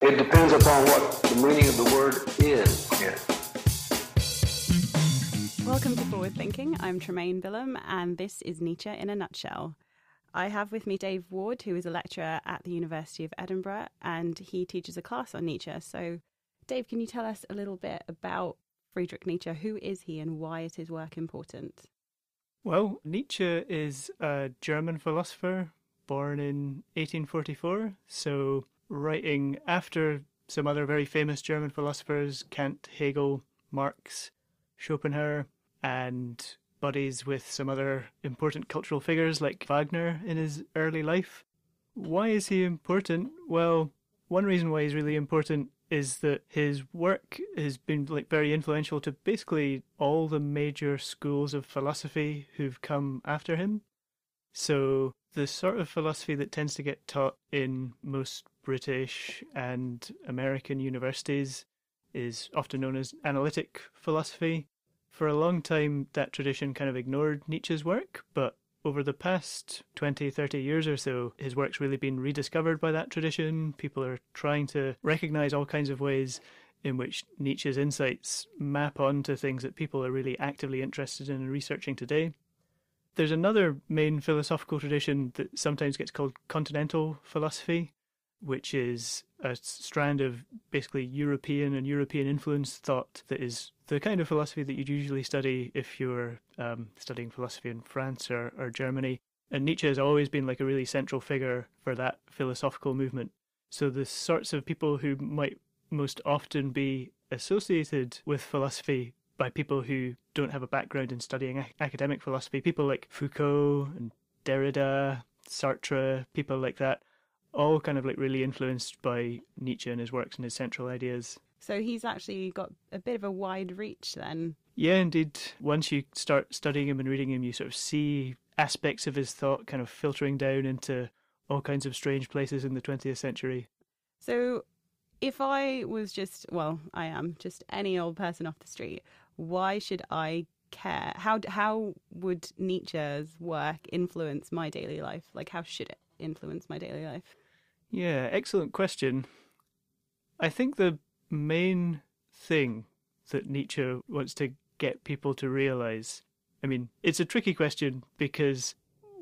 It depends upon what the meaning of the word is. Yes. Welcome to Forward Thinking. I'm Tremaine Billum, and this is Nietzsche in a nutshell. I have with me Dave Ward, who is a lecturer at the University of Edinburgh, and he teaches a class on Nietzsche. So, Dave, can you tell us a little bit about Friedrich Nietzsche? Who is he, and why is his work important? Well, Nietzsche is a German philosopher born in 1844, so writing after some other very famous German philosophers Kant, Hegel, Marx, Schopenhauer, and buddies with some other important cultural figures like Wagner in his early life. Why is he important? Well, one reason why he's really important is that his work has been like very influential to basically all the major schools of philosophy who've come after him. So the sort of philosophy that tends to get taught in most British and American universities is often known as analytic philosophy. For a long time, that tradition kind of ignored Nietzsche's work, but over the past 20, 30 years or so, his work's really been rediscovered by that tradition. People are trying to recognize all kinds of ways in which Nietzsche's insights map onto things that people are really actively interested in and researching today. There's another main philosophical tradition that sometimes gets called continental philosophy, which is a strand of basically European and European influenced thought that is the kind of philosophy that you'd usually study if you were um, studying philosophy in France or, or Germany. And Nietzsche has always been like a really central figure for that philosophical movement. So the sorts of people who might most often be associated with philosophy by people who don't have a background in studying academic philosophy, people like Foucault and Derrida, Sartre, people like that, all kind of like really influenced by Nietzsche and his works and his central ideas. So he's actually got a bit of a wide reach then. Yeah, indeed. Once you start studying him and reading him, you sort of see aspects of his thought kind of filtering down into all kinds of strange places in the 20th century. So if I was just, well, I am just any old person off the street, why should I care? How how would Nietzsche's work influence my daily life? Like, how should it influence my daily life? Yeah, excellent question. I think the main thing that Nietzsche wants to get people to realize. I mean, it's a tricky question because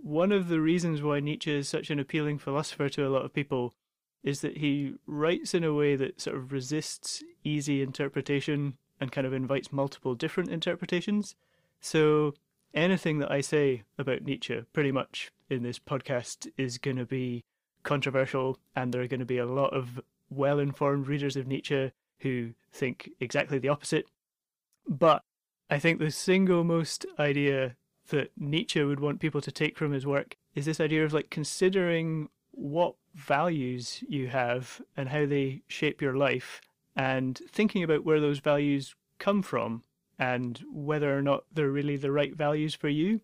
one of the reasons why Nietzsche is such an appealing philosopher to a lot of people is that he writes in a way that sort of resists easy interpretation and kind of invites multiple different interpretations. So anything that I say about Nietzsche, pretty much in this podcast, is going to be controversial, and there are going to be a lot of well informed readers of Nietzsche who think exactly the opposite. But I think the single most idea that Nietzsche would want people to take from his work is this idea of like considering what values you have and how they shape your life and thinking about where those values come from and whether or not they're really the right values for you.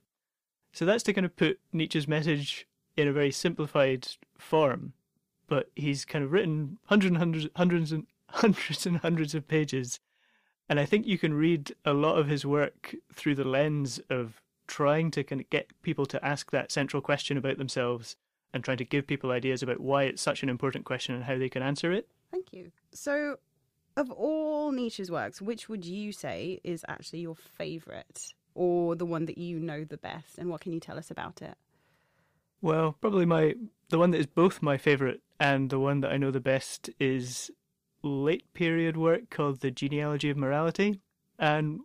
So that's to kind of put Nietzsche's message in a very simplified form, but he's kind of written hundreds and hundreds, hundreds and hundreds and hundreds of pages, and I think you can read a lot of his work through the lens of trying to kind of get people to ask that central question about themselves and trying to give people ideas about why it's such an important question and how they can answer it. Thank you. So, of all Nietzsche's works, which would you say is actually your favourite or the one that you know the best? And what can you tell us about it? Well, probably my the one that is both my favourite and the one that I know the best is late period work called The Genealogy of Morality. And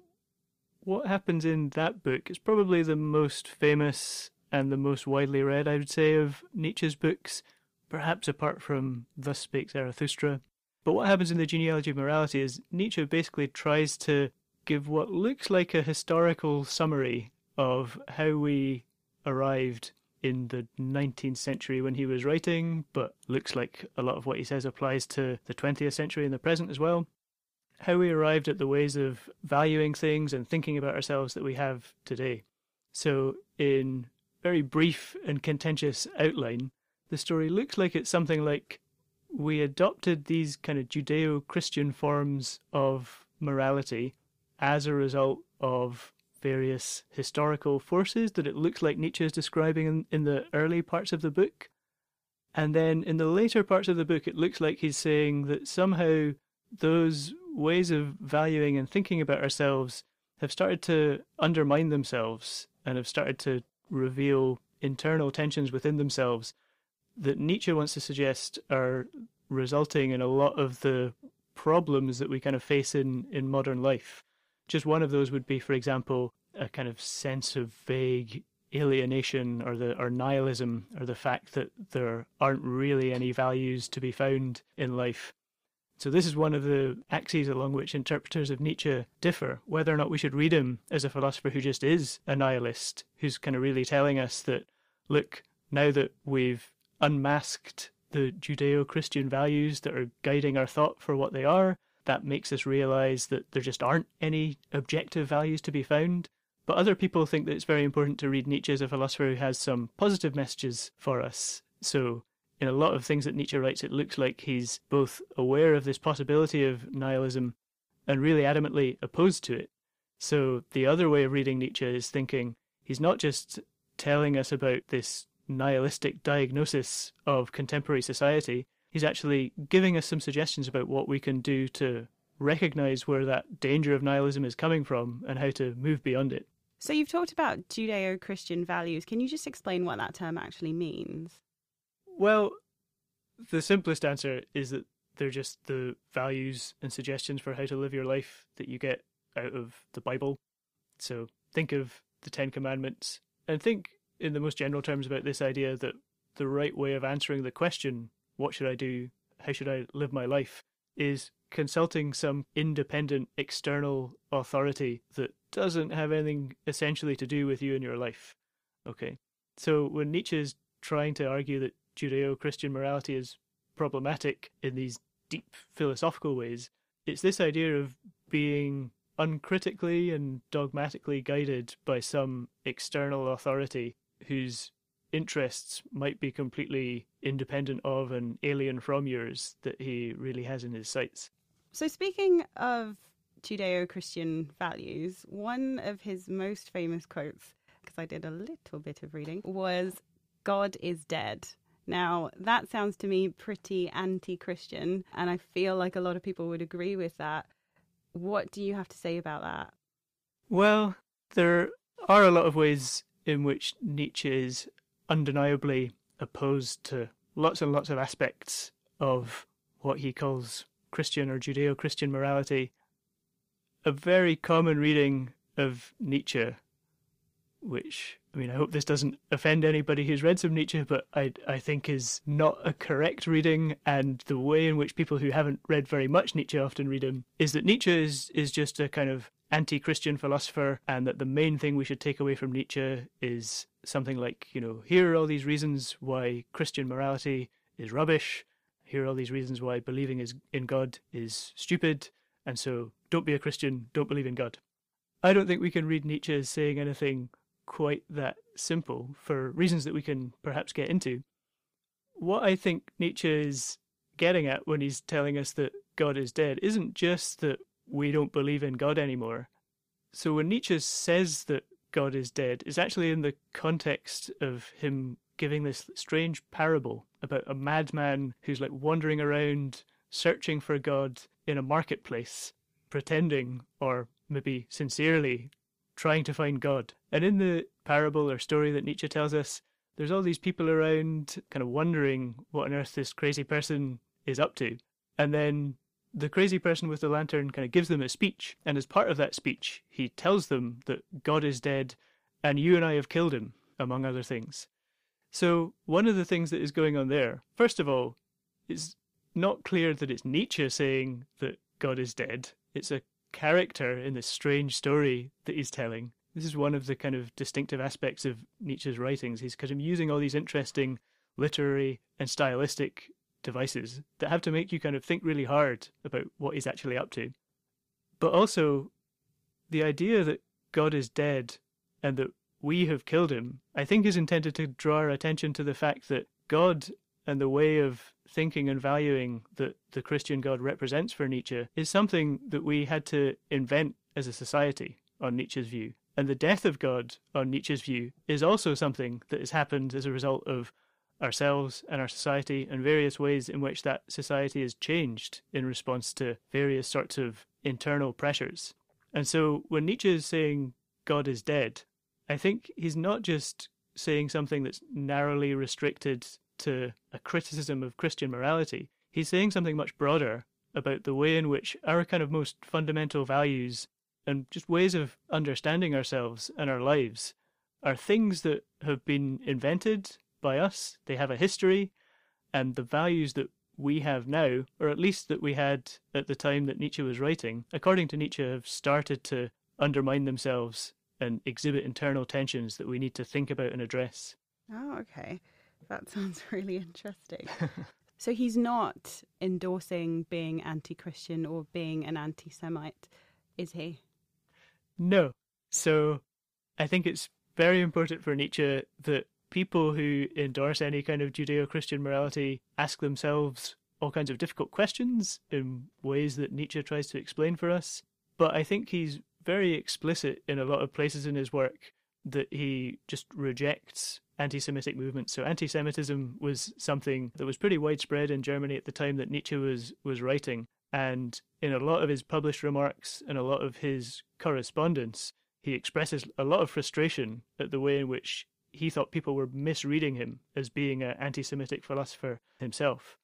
what happens in that book is probably the most famous and the most widely read, I would say, of Nietzsche's books, perhaps apart from Thus Spake Zarathustra. But what happens in the genealogy of morality is Nietzsche basically tries to give what looks like a historical summary of how we arrived in the 19th century when he was writing, but looks like a lot of what he says applies to the 20th century and the present as well. How we arrived at the ways of valuing things and thinking about ourselves that we have today. So, in very brief and contentious outline, the story looks like it's something like we adopted these kind of Judeo Christian forms of morality as a result of various historical forces that it looks like Nietzsche is describing in, in the early parts of the book. And then in the later parts of the book, it looks like he's saying that somehow those ways of valuing and thinking about ourselves have started to undermine themselves and have started to reveal internal tensions within themselves that Nietzsche wants to suggest are resulting in a lot of the problems that we kind of face in, in modern life. Just one of those would be, for example, a kind of sense of vague alienation or the or nihilism or the fact that there aren't really any values to be found in life. So this is one of the axes along which interpreters of Nietzsche differ, whether or not we should read him as a philosopher who just is a nihilist, who's kind of really telling us that, look, now that we've unmasked the Judeo Christian values that are guiding our thought for what they are, that makes us realize that there just aren't any objective values to be found. But other people think that it's very important to read Nietzsche as a philosopher who has some positive messages for us. So in a lot of things that Nietzsche writes, it looks like he's both aware of this possibility of nihilism and really adamantly opposed to it. So the other way of reading Nietzsche is thinking he's not just telling us about this nihilistic diagnosis of contemporary society, he's actually giving us some suggestions about what we can do to recognize where that danger of nihilism is coming from and how to move beyond it. So you've talked about Judeo Christian values. Can you just explain what that term actually means? Well, the simplest answer is that they're just the values and suggestions for how to live your life that you get out of the Bible. So think of the Ten Commandments and think in the most general terms about this idea that the right way of answering the question, what should I do? How should I live my life? is consulting some independent external authority that doesn't have anything essentially to do with you and your life. Okay. So when Nietzsche is trying to argue that Judeo Christian morality is problematic in these deep philosophical ways. It's this idea of being uncritically and dogmatically guided by some external authority whose interests might be completely independent of and alien from yours that he really has in his sights. So, speaking of Judeo Christian values, one of his most famous quotes, because I did a little bit of reading, was God is dead. Now, that sounds to me pretty anti Christian, and I feel like a lot of people would agree with that. What do you have to say about that? Well, there are a lot of ways in which Nietzsche is undeniably opposed to lots and lots of aspects of what he calls Christian or Judeo Christian morality. A very common reading of Nietzsche, which I mean, I hope this doesn't offend anybody who's read some Nietzsche, but I, I think is not a correct reading. And the way in which people who haven't read very much Nietzsche often read him is that Nietzsche is, is just a kind of anti Christian philosopher, and that the main thing we should take away from Nietzsche is something like, you know, here are all these reasons why Christian morality is rubbish. Here are all these reasons why believing is, in God is stupid. And so don't be a Christian, don't believe in God. I don't think we can read Nietzsche as saying anything quite that simple for reasons that we can perhaps get into. What I think Nietzsche is getting at when he's telling us that God is dead isn't just that we don't believe in God anymore. So when Nietzsche says that God is dead, it's actually in the context of him giving this strange parable about a madman who's like wandering around searching for God in a marketplace, pretending or maybe sincerely trying to find God. And in the parable or story that Nietzsche tells us, there's all these people around kind of wondering what on earth this crazy person is up to. And then the crazy person with the lantern kind of gives them a speech. And as part of that speech, he tells them that God is dead and you and I have killed him, among other things. So, one of the things that is going on there, first of all, is not clear that it's Nietzsche saying that God is dead. It's a character in this strange story that he's telling. This is one of the kind of distinctive aspects of Nietzsche's writings. He's kind of using all these interesting literary and stylistic devices that have to make you kind of think really hard about what he's actually up to. But also, the idea that God is dead and that we have killed him, I think is intended to draw our attention to the fact that God and the way of thinking and valuing that the Christian God represents for Nietzsche is something that we had to invent as a society on Nietzsche's view. And the death of God, on Nietzsche's view, is also something that has happened as a result of ourselves and our society and various ways in which that society has changed in response to various sorts of internal pressures. And so when Nietzsche is saying God is dead, I think he's not just saying something that's narrowly restricted to a criticism of Christian morality. He's saying something much broader about the way in which our kind of most fundamental values and just ways of understanding ourselves and our lives are things that have been invented by us. They have a history, and the values that we have now, or at least that we had at the time that Nietzsche was writing, according to Nietzsche, have started to undermine themselves and exhibit internal tensions that we need to think about and address. Oh, okay. That sounds really interesting. so he's not endorsing being anti Christian or being an anti Semite, is he? No. So I think it's very important for Nietzsche that people who endorse any kind of Judeo Christian morality ask themselves all kinds of difficult questions in ways that Nietzsche tries to explain for us. But I think he's very explicit in a lot of places in his work that he just rejects anti Semitic movements. So anti Semitism was something that was pretty widespread in Germany at the time that Nietzsche was, was writing. And in a lot of his published remarks and a lot of his correspondence, he expresses a lot of frustration at the way in which he thought people were misreading him as being an anti Semitic philosopher himself.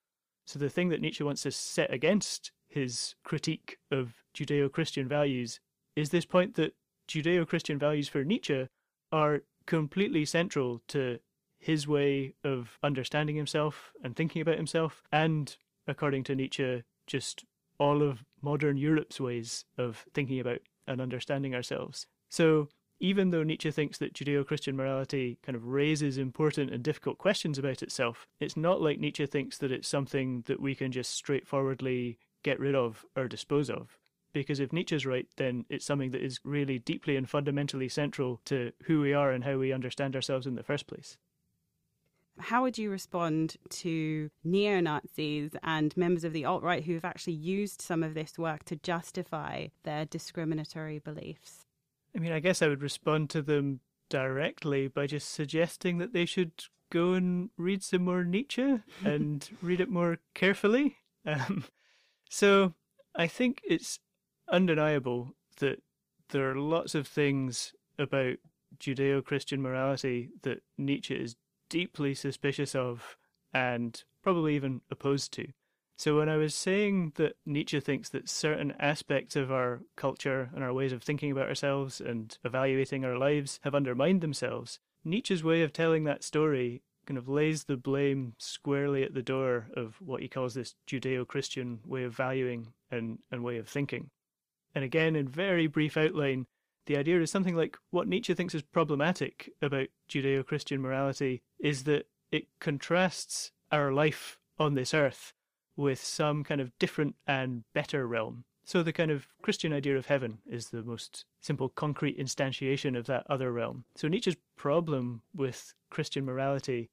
So the thing that Nietzsche wants to set against his critique of Judeo Christian values is this point that Judeo Christian values for Nietzsche are completely central to his way of understanding himself and thinking about himself, and according to Nietzsche, just all of modern Europe's ways of thinking about and understanding ourselves. So even though Nietzsche thinks that Judeo Christian morality kind of raises important and difficult questions about itself, it's not like Nietzsche thinks that it's something that we can just straightforwardly get rid of or dispose of. Because if Nietzsche's right, then it's something that is really deeply and fundamentally central to who we are and how we understand ourselves in the first place. How would you respond to neo Nazis and members of the alt right who have actually used some of this work to justify their discriminatory beliefs? I mean, I guess I would respond to them directly by just suggesting that they should go and read some more Nietzsche and read it more carefully. Um, so I think it's undeniable that there are lots of things about Judeo Christian morality that Nietzsche is deeply suspicious of and probably even opposed to. So, when I was saying that Nietzsche thinks that certain aspects of our culture and our ways of thinking about ourselves and evaluating our lives have undermined themselves, Nietzsche's way of telling that story kind of lays the blame squarely at the door of what he calls this Judeo Christian way of valuing and, and way of thinking. And again, in very brief outline, the idea is something like what Nietzsche thinks is problematic about Judeo Christian morality is that it contrasts our life on this earth with some kind of different and better realm. So the kind of Christian idea of heaven is the most simple, concrete instantiation of that other realm. So Nietzsche's problem with Christian morality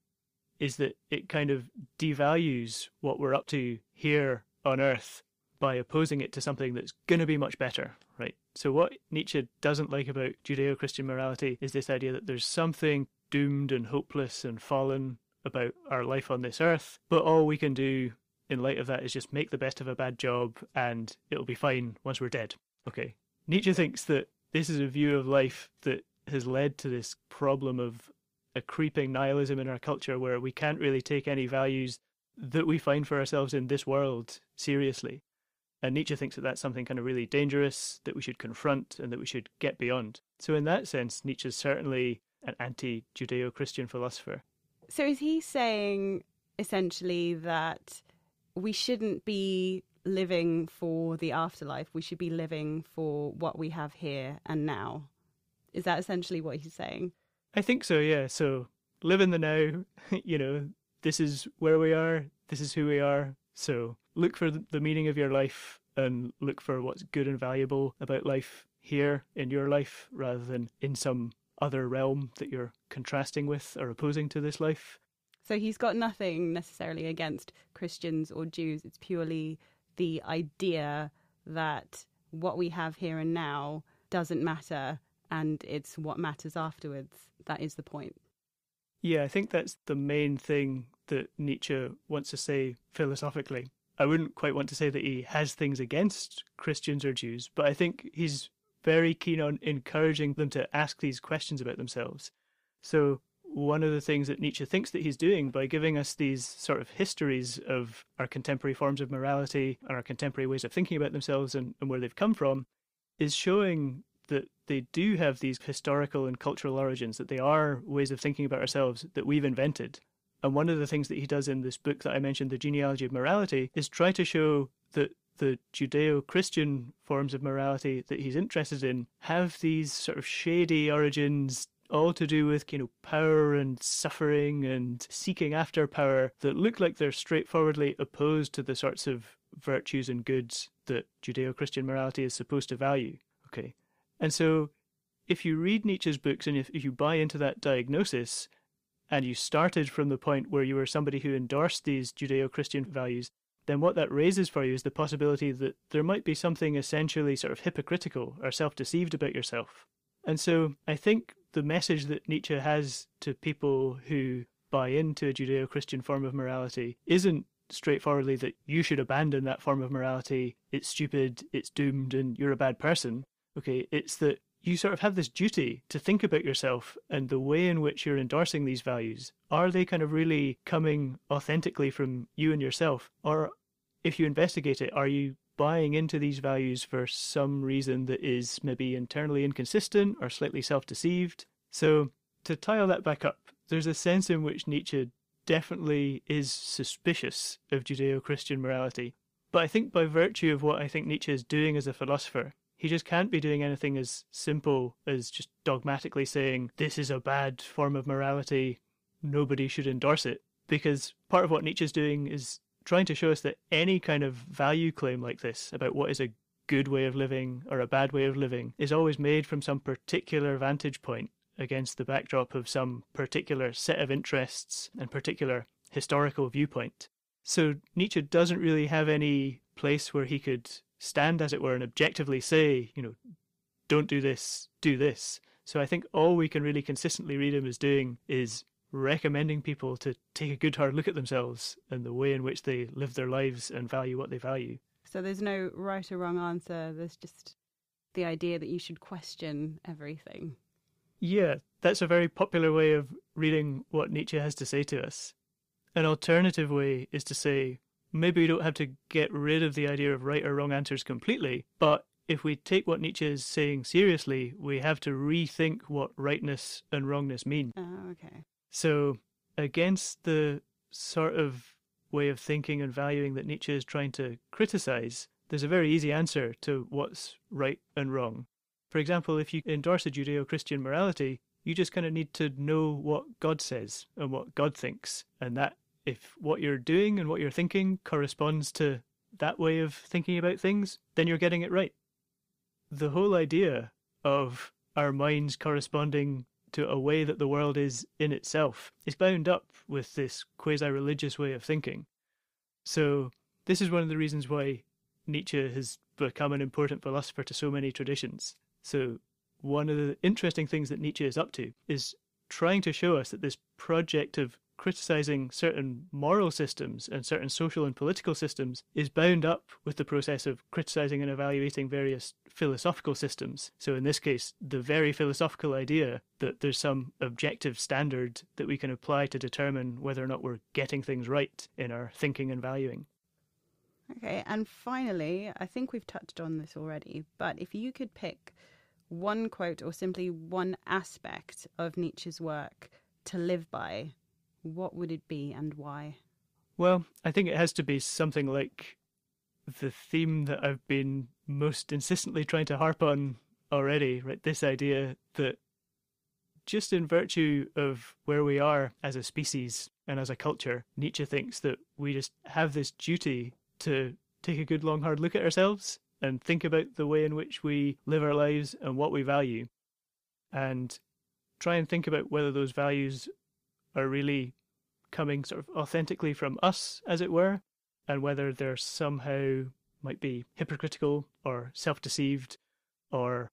is that it kind of devalues what we're up to here on earth by opposing it to something that's going to be much better, right? So what Nietzsche doesn't like about Judeo-Christian morality is this idea that there's something doomed and hopeless and fallen about our life on this earth, but all we can do in light of that is just make the best of a bad job and it'll be fine once we're dead. Okay. Nietzsche thinks that this is a view of life that has led to this problem of a creeping nihilism in our culture where we can't really take any values that we find for ourselves in this world seriously. And Nietzsche thinks that that's something kind of really dangerous that we should confront and that we should get beyond. So, in that sense, Nietzsche's certainly an anti Judeo Christian philosopher. So, is he saying essentially that we shouldn't be living for the afterlife. We should be living for what we have here and now. Is that essentially what he's saying? I think so, yeah. So live in the now, you know, this is where we are, this is who we are. So look for the meaning of your life and look for what's good and valuable about life here in your life rather than in some other realm that you're contrasting with or opposing to this life. So he's got nothing necessarily against Christians or Jews. It's purely the idea that what we have here and now doesn't matter and it's what matters afterwards. That is the point. Yeah, I think that's the main thing that Nietzsche wants to say philosophically. I wouldn't quite want to say that he has things against Christians or Jews, but I think he's very keen on encouraging them to ask these questions about themselves. So, one of the things that Nietzsche thinks that he's doing by giving us these sort of histories of our contemporary forms of morality and our contemporary ways of thinking about themselves and, and where they've come from is showing that they do have these historical and cultural origins, that they are ways of thinking about ourselves that we've invented. And one of the things that he does in this book that I mentioned, The Genealogy of Morality, is try to show that the Judeo Christian forms of morality that he's interested in have these sort of shady origins, all to do with, you know, power and suffering and seeking after power that look like they're straightforwardly opposed to the sorts of virtues and goods that Judeo Christian morality is supposed to value. Okay. And so if you read Nietzsche's books and if, if you buy into that diagnosis, and you started from the point where you were somebody who endorsed these Judeo Christian values, then what that raises for you is the possibility that there might be something essentially sort of hypocritical or self deceived about yourself. And so I think the message that Nietzsche has to people who buy into a Judeo Christian form of morality isn't straightforwardly that you should abandon that form of morality, it's stupid, it's doomed, and you're a bad person. Okay, it's that you sort of have this duty to think about yourself and the way in which you're endorsing these values. Are they kind of really coming authentically from you and yourself? Or if you investigate it, are you buying into these values for some reason that is maybe internally inconsistent or slightly self deceived? So, to tie all that back up, there's a sense in which Nietzsche definitely is suspicious of Judeo Christian morality. But I think by virtue of what I think Nietzsche is doing as a philosopher, he just can't be doing anything as simple as just dogmatically saying, this is a bad form of morality, nobody should endorse it. Because part of what Nietzsche's doing is trying to show us that any kind of value claim like this about what is a good way of living or a bad way of living is always made from some particular vantage point against the backdrop of some particular set of interests and particular historical viewpoint. So Nietzsche doesn't really have any place where he could stand, as it were, and objectively say, you know, don't do this, do this. So I think all we can really consistently read him as doing is recommending people to take a good hard look at themselves and the way in which they live their lives and value what they value. So there's no right or wrong answer. There's just the idea that you should question everything. Yeah, that's a very popular way of reading what Nietzsche has to say to us. An alternative way is to say, maybe we don't have to get rid of the idea of right or wrong answers completely, but if we take what Nietzsche is saying seriously, we have to rethink what rightness and wrongness mean. Oh, okay. So, against the sort of way of thinking and valuing that Nietzsche is trying to criticize, there's a very easy answer to what's right and wrong. For example, if you endorse a Judeo Christian morality, you just kind of need to know what God says and what God thinks, and that if what you're doing and what you're thinking corresponds to that way of thinking about things, then you're getting it right. The whole idea of our minds corresponding to a way that the world is in itself is bound up with this quasi religious way of thinking. So, this is one of the reasons why Nietzsche has become an important philosopher to so many traditions. So, one of the interesting things that Nietzsche is up to is trying to show us that this project of criticizing certain moral systems and certain social and political systems is bound up with the process of criticizing and evaluating various philosophical systems. So, in this case, the very philosophical idea that there's some objective standard that we can apply to determine whether or not we're getting things right in our thinking and valuing. Okay, and finally, I think we've touched on this already, but if you could pick one quote or simply one aspect of Nietzsche's work to live by, what would it be and why? Well, I think it has to be something like the theme that I've been most insistently trying to harp on already, right? This idea that just in virtue of where we are as a species and as a culture, Nietzsche thinks that we just have this duty to take a good long hard look at ourselves and think about the way in which we live our lives and what we value. And try and think about whether those values are really coming sort of authentically from us, as it were, and whether they're somehow might be hypocritical or self deceived or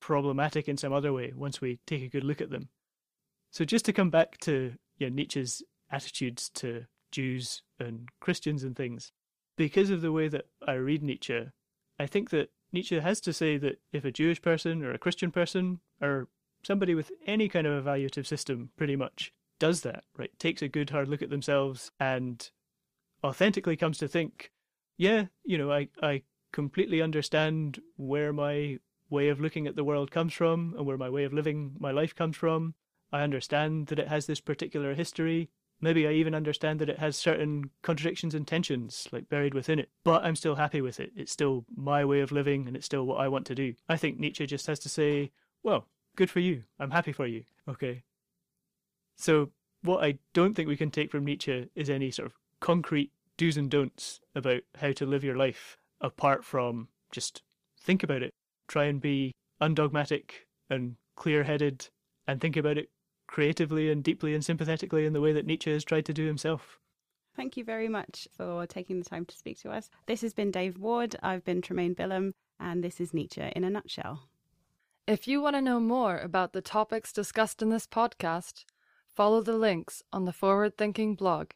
problematic in some other way once we take a good look at them. So, just to come back to you know, Nietzsche's attitudes to Jews and Christians and things. Because of the way that I read Nietzsche, I think that Nietzsche has to say that if a Jewish person or a Christian person or somebody with any kind of evaluative system pretty much does that, right, takes a good hard look at themselves and authentically comes to think, yeah, you know, I, I completely understand where my way of looking at the world comes from and where my way of living my life comes from. I understand that it has this particular history. Maybe I even understand that it has certain contradictions and tensions like buried within it, but I'm still happy with it. It's still my way of living and it's still what I want to do. I think Nietzsche just has to say, well, good for you. I'm happy for you. Okay. So, what I don't think we can take from Nietzsche is any sort of concrete do's and don'ts about how to live your life apart from just think about it. Try and be undogmatic and clear headed and think about it creatively and deeply and sympathetically in the way that Nietzsche has tried to do himself. Thank you very much for taking the time to speak to us. This has been Dave Ward, I've been Tremaine Billam, and this is Nietzsche in a nutshell. If you want to know more about the topics discussed in this podcast, follow the links on the Forward Thinking blog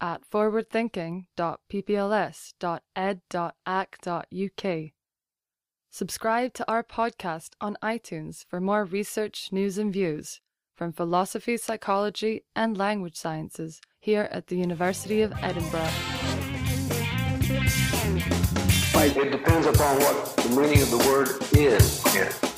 at forwardthinking.ppls.ed.ac.uk. Subscribe to our podcast on iTunes for more research, news, and views from philosophy, psychology, and language sciences here at the University of Edinburgh. It depends upon what the meaning of the word is. Yes.